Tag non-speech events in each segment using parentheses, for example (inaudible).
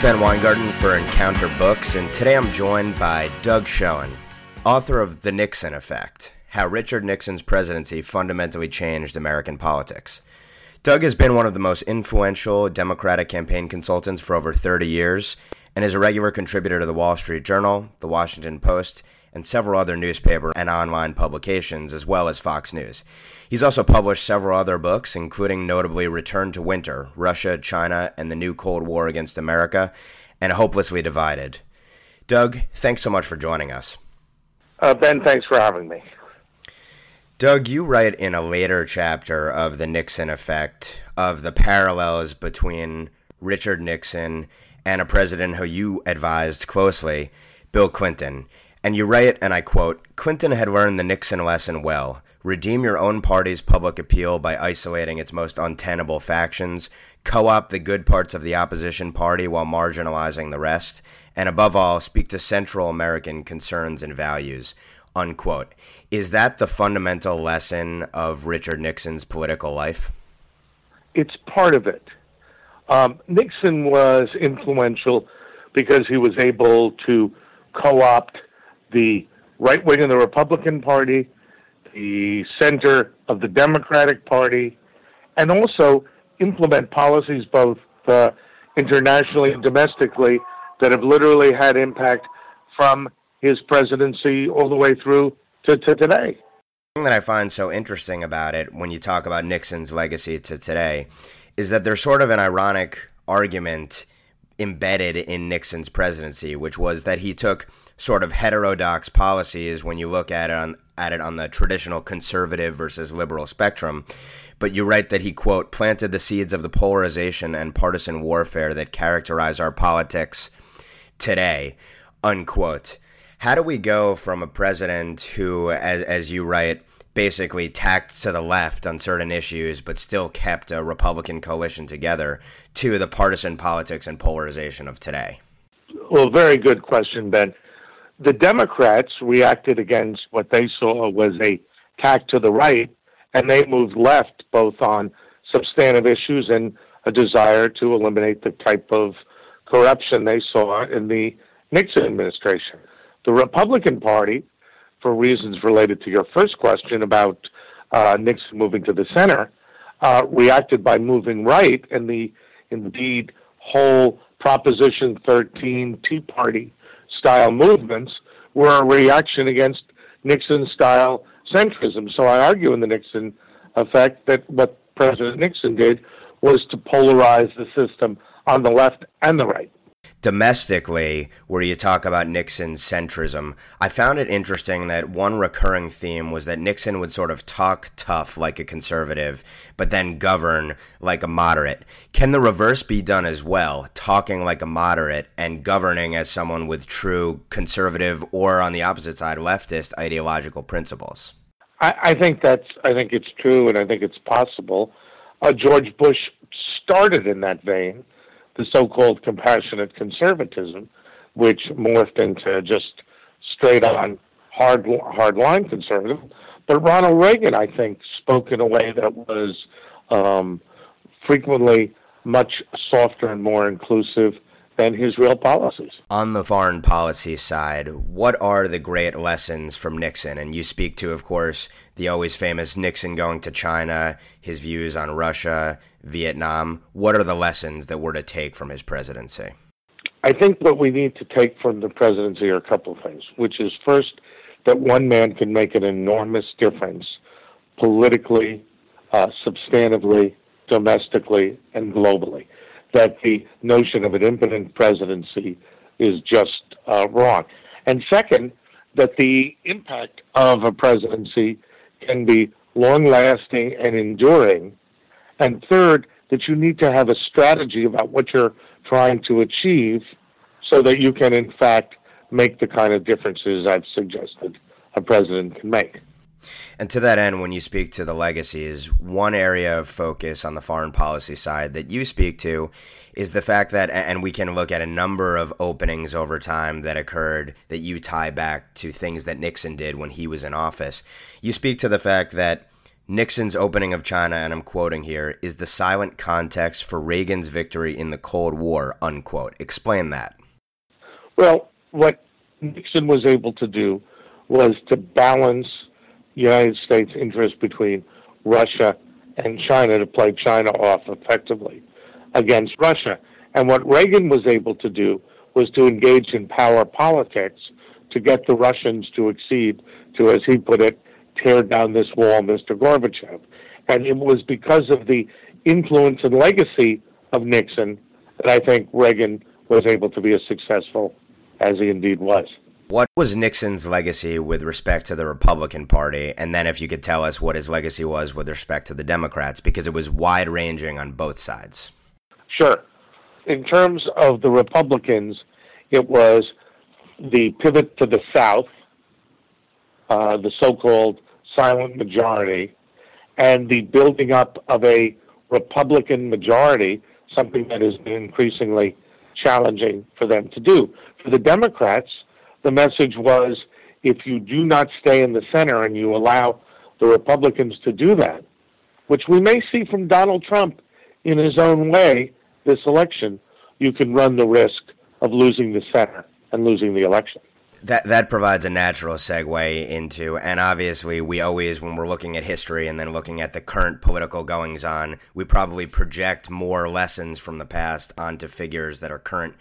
Ben Weingarten for Encounter Books, and today I'm joined by Doug Schoen, author of The Nixon Effect How Richard Nixon's Presidency Fundamentally Changed American Politics. Doug has been one of the most influential Democratic campaign consultants for over 30 years and is a regular contributor to the Wall Street Journal, the Washington Post, and several other newspaper and online publications, as well as Fox News. He's also published several other books, including notably Return to Winter Russia, China, and the New Cold War Against America, and Hopelessly Divided. Doug, thanks so much for joining us. Uh, ben, thanks for having me. Doug, you write in a later chapter of the Nixon effect of the parallels between Richard Nixon and a president who you advised closely, Bill Clinton. And you write, and I quote Clinton had learned the Nixon lesson well. Redeem your own party's public appeal by isolating its most untenable factions, co opt the good parts of the opposition party while marginalizing the rest, and above all, speak to Central American concerns and values. Unquote. Is that the fundamental lesson of Richard Nixon's political life? It's part of it. Um, Nixon was influential because he was able to co opt the right wing of the Republican Party, the center of the Democratic Party, and also implement policies both uh, internationally and domestically that have literally had impact from his presidency all the way through to, to today. Thing that I find so interesting about it when you talk about Nixon's legacy to today is that there's sort of an ironic argument embedded in Nixon's presidency, which was that he took sort of heterodox policies when you look at it on at it on the traditional conservative versus liberal spectrum. But you write that he quote planted the seeds of the polarization and partisan warfare that characterize our politics today, unquote. How do we go from a president who, as as you write, basically tacked to the left on certain issues, but still kept a Republican coalition together, to the partisan politics and polarization of today? Well, very good question, Ben the Democrats reacted against what they saw was a tack to the right, and they moved left both on substantive issues and a desire to eliminate the type of corruption they saw in the Nixon administration. The Republican Party, for reasons related to your first question about uh, Nixon moving to the center, uh, reacted by moving right, and the indeed whole Proposition 13 Tea Party style movements were a reaction against Nixon style centrism. So I argue in the Nixon effect that what President Nixon did was to polarize the system on the left and the right domestically, where you talk about Nixon's centrism, I found it interesting that one recurring theme was that Nixon would sort of talk tough like a conservative, but then govern like a moderate. Can the reverse be done as well, talking like a moderate and governing as someone with true conservative or, on the opposite side, leftist ideological principles? I, I think that's. I think it's true, and I think it's possible. Uh, George Bush started in that vein the so-called compassionate conservatism, which morphed into just straight on hard hard line conservative. But Ronald Reagan, I think, spoke in a way that was um, frequently much softer and more inclusive than his real policies. On the foreign policy side, what are the great lessons from Nixon? And you speak to, of course, the always famous Nixon going to China, his views on Russia, Vietnam. What are the lessons that we're to take from his presidency? I think what we need to take from the presidency are a couple of things, which is first, that one man can make an enormous difference politically, uh, substantively, domestically, and globally. That the notion of an impotent presidency is just uh, wrong. And second, that the impact of a presidency can be long lasting and enduring and third, that you need to have a strategy about what you're trying to achieve so that you can, in fact, make the kind of differences I've suggested a president can make. And to that end, when you speak to the legacies, one area of focus on the foreign policy side that you speak to is the fact that, and we can look at a number of openings over time that occurred that you tie back to things that Nixon did when he was in office. You speak to the fact that Nixon's opening of China, and I'm quoting here, is the silent context for Reagan's victory in the Cold War, unquote. Explain that. Well, what Nixon was able to do was to balance United States interest between Russia and China to play China off effectively against Russia. And what Reagan was able to do was to engage in power politics to get the Russians to accede to, as he put it, tear down this wall, Mr. Gorbachev. And it was because of the influence and legacy of Nixon that I think Reagan was able to be as successful as he indeed was. What was Nixon's legacy with respect to the Republican Party? And then if you could tell us what his legacy was with respect to the Democrats, because it was wide ranging on both sides. Sure. In terms of the Republicans, it was the pivot to the South, uh, the so called silent majority, and the building up of a Republican majority, something that has been increasingly challenging for them to do. For the Democrats, the message was if you do not stay in the center and you allow the Republicans to do that, which we may see from Donald Trump in his own way this election, you can run the risk of losing the center and losing the election. That that provides a natural segue into, and obviously we always, when we're looking at history and then looking at the current political goings on, we probably project more lessons from the past onto figures that are current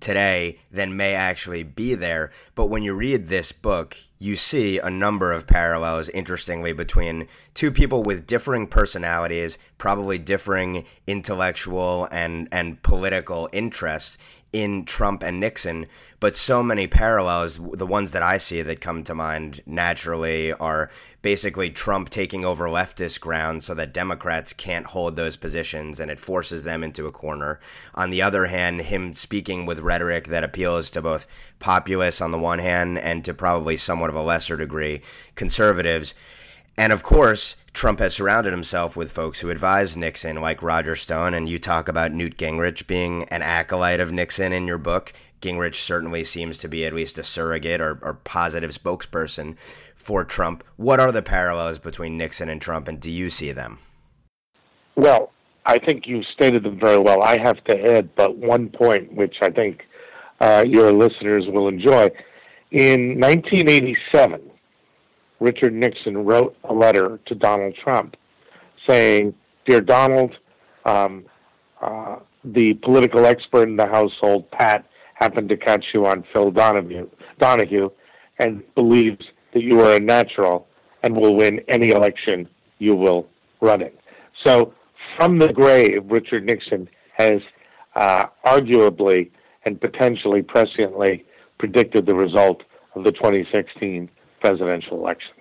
today than may actually be there. But when you read this book, you see a number of parallels, interestingly, between two people with differing personalities, probably differing intellectual and, and political interests in Trump and Nixon, but so many parallels. The ones that I see that come to mind naturally are basically Trump taking over leftist ground so that Democrats can't hold those positions and it forces them into a corner. On the other hand, him speaking with rhetoric that appeals to both populists on the one hand and to probably somewhat of a lesser degree conservatives. And of course, Trump has surrounded himself with folks who advise Nixon, like Roger Stone, and you talk about Newt Gingrich being an acolyte of Nixon in your book. Gingrich certainly seems to be at least a surrogate or, or positive spokesperson for Trump. What are the parallels between Nixon and Trump, and do you see them? Well, I think you stated them very well. I have to add but one point, which I think uh, your listeners will enjoy. In 1987, Richard Nixon wrote a letter to Donald Trump saying, Dear Donald, um, uh, the political expert in the household, Pat, happened to catch you on Phil Donahue, Donahue and believes that you are a natural and will win any election you will run in. So, from the grave, Richard Nixon has uh, arguably and potentially presciently predicted the result of the 2016 presidential election.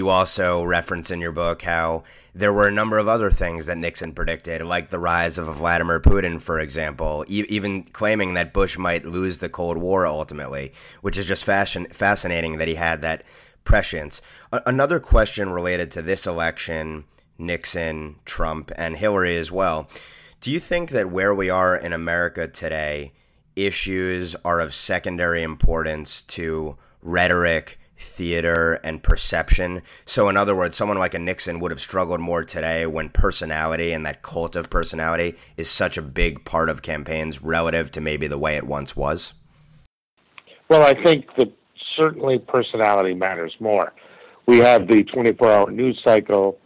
You also reference in your book how there were a number of other things that Nixon predicted, like the rise of Vladimir Putin, for example, e- even claiming that Bush might lose the Cold War ultimately, which is just fashion- fascinating that he had that prescience. A- another question related to this election Nixon, Trump, and Hillary as well. Do you think that where we are in America today, issues are of secondary importance to rhetoric? Theater and perception. So, in other words, someone like a Nixon would have struggled more today when personality and that cult of personality is such a big part of campaigns relative to maybe the way it once was? Well, I think that certainly personality matters more. We have the 24 hour news cycle,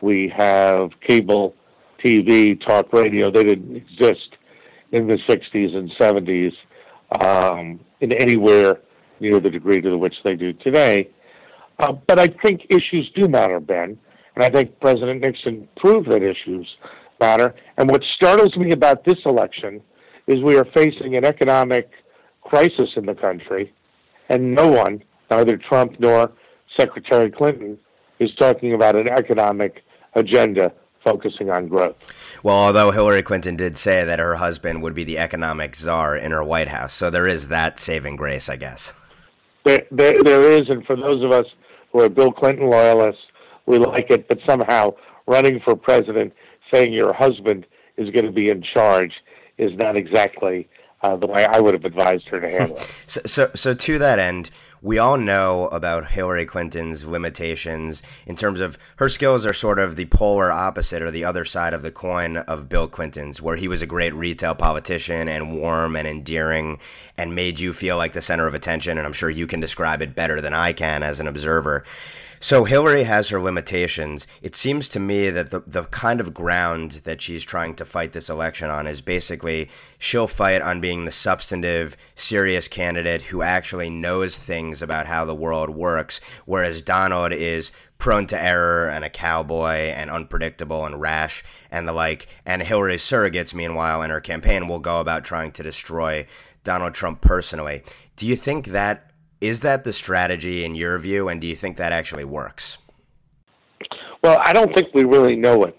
we have cable TV, talk radio. They didn't exist in the 60s and 70s um, in anywhere near the degree to which they do today. Uh, but I think issues do matter, Ben, and I think President Nixon proved that issues matter. And what startles me about this election is we are facing an economic crisis in the country, and no one, neither Trump nor Secretary Clinton, is talking about an economic agenda focusing on growth. Well, although Hillary Clinton did say that her husband would be the economic czar in her White House, so there is that saving grace, I guess. There, there, is, and for those of us who are Bill Clinton loyalists, we like it. But somehow, running for president, saying your husband is going to be in charge, is not exactly uh, the way I would have advised her to handle it. (laughs) so, so, so to that end, we all know about Hillary Clinton's limitations in terms of her skills are sort of the polar opposite or the other side of the coin of Bill Clinton's, where he was a great retail politician and warm and endearing and made you feel like the center of attention. And I'm sure you can describe it better than I can as an observer. So Hillary has her limitations. It seems to me that the the kind of ground that she's trying to fight this election on is basically she'll fight on being the substantive, serious candidate who actually knows things about how the world works, whereas Donald is prone to error and a cowboy and unpredictable and rash and the like. And Hillary's surrogates, meanwhile, in her campaign will go about trying to destroy Donald Trump personally. Do you think that is that the strategy in your view, and do you think that actually works? Well, I don't think we really know what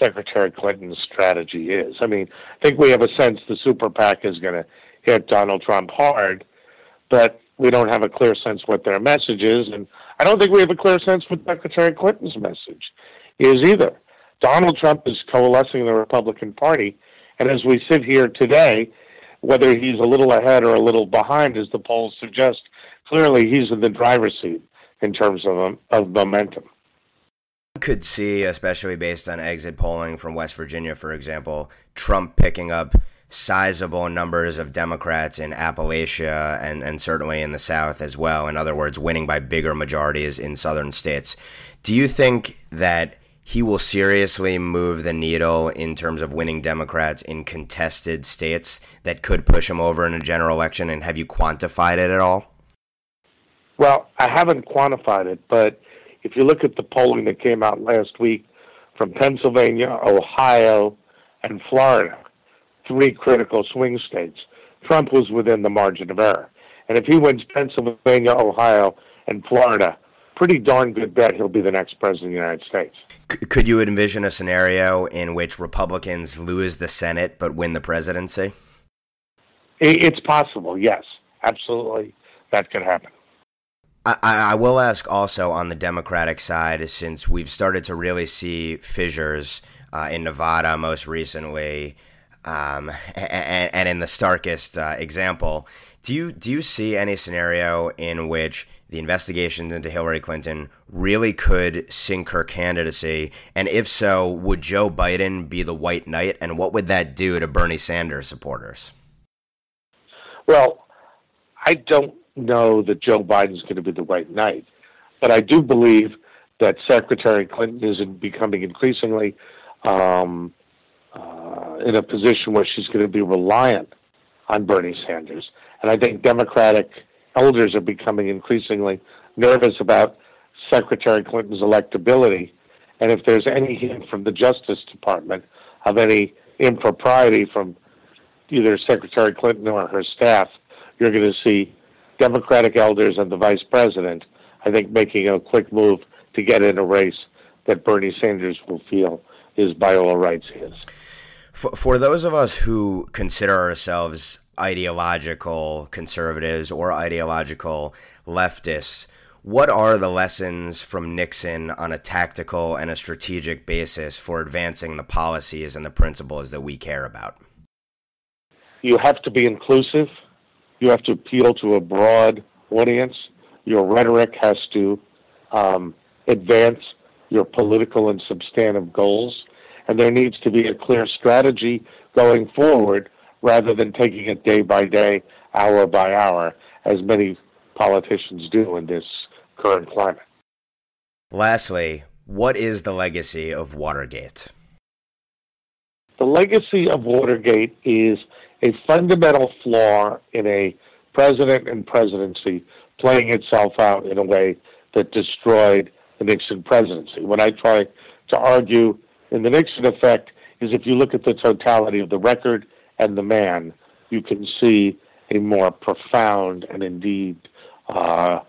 Secretary Clinton's strategy is. I mean, I think we have a sense the super PAC is going to hit Donald Trump hard, but we don't have a clear sense what their message is, and I don't think we have a clear sense what Secretary Clinton's message is either. Donald Trump is coalescing the Republican Party, and as we sit here today, whether he's a little ahead or a little behind, as the polls suggest, clearly he's in the driver's seat in terms of um, of momentum. Could see, especially based on exit polling from West Virginia, for example, Trump picking up sizable numbers of Democrats in Appalachia and, and certainly in the South as well. In other words, winning by bigger majorities in southern states. Do you think that he will seriously move the needle in terms of winning Democrats in contested states that could push him over in a general election? And have you quantified it at all? Well, I haven't quantified it, but if you look at the polling that came out last week from Pennsylvania, Ohio, and Florida, three critical swing states, Trump was within the margin of error. And if he wins Pennsylvania, Ohio, and Florida, pretty darn good bet he'll be the next president of the United States. Could you envision a scenario in which Republicans lose the Senate but win the presidency? It's possible, yes. Absolutely. That could happen. I, I will ask also on the Democratic side, since we've started to really see fissures uh, in Nevada most recently, um, and, and, in the starkest uh, example, do you do you see any scenario in which the investigations into Hillary Clinton really could sink her candidacy? And if so, would Joe Biden be the white knight? And what would that do to Bernie Sanders supporters? Well, I don't know that Joe Biden's going to be the white knight, but I do believe that Secretary Clinton is becoming increasingly um, uh, in a position where she's going to be reliant on Bernie Sanders. And I think Democratic elders are becoming increasingly nervous about Secretary Clinton's electability. And if there's any hint from the Justice Department of any impropriety from either Secretary Clinton or her staff, you're going to see Democratic elders and the vice president, I think, making a quick move to get in a race that Bernie Sanders will feel is by all rights his. For, for those of us who consider ourselves ideological conservatives or ideological leftists, what are the lessons from Nixon on a tactical and a strategic basis for advancing the policies and the principles that we care about? You have to be inclusive you have to appeal to a broad audience. Your rhetoric has to um, advance your political and substantive goals. And there needs to be a clear strategy going forward rather than taking it day by day, hour by hour, as many politicians do in this current climate. Lastly, what is the legacy of Watergate? The legacy of Watergate is a fundamental flaw in a president and presidency playing itself out in a way that destroyed the Nixon presidency. What I try to argue in the Nixon effect is if you look at the totality of the record and the man, you can see a more profound and indeed uh,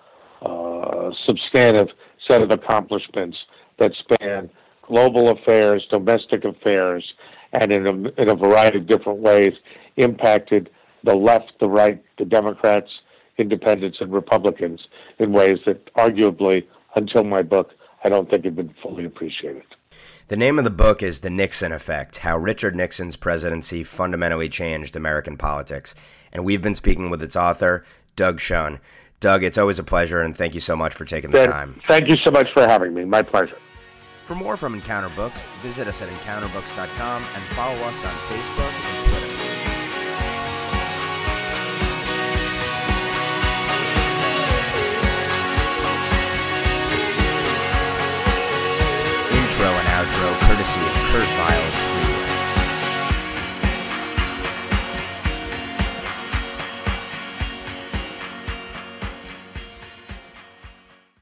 uh, substantive set of accomplishments that span global affairs, domestic affairs, and in a, in a variety of different ways impacted the left, the right, the Democrats, independents, and Republicans in ways that arguably, until my book, I don't think had been fully appreciated. The name of the book is The Nixon Effect How Richard Nixon's Presidency Fundamentally Changed American Politics. And we've been speaking with its author, Doug Schoen. Doug, it's always a pleasure, and thank you so much for taking the Ben, time. Thank you so much for having me. My pleasure. For more from Encounter Books, visit us at encounterbooks.com and follow us on Facebook and Twitter. Intro and outro courtesy of Kurt Vile's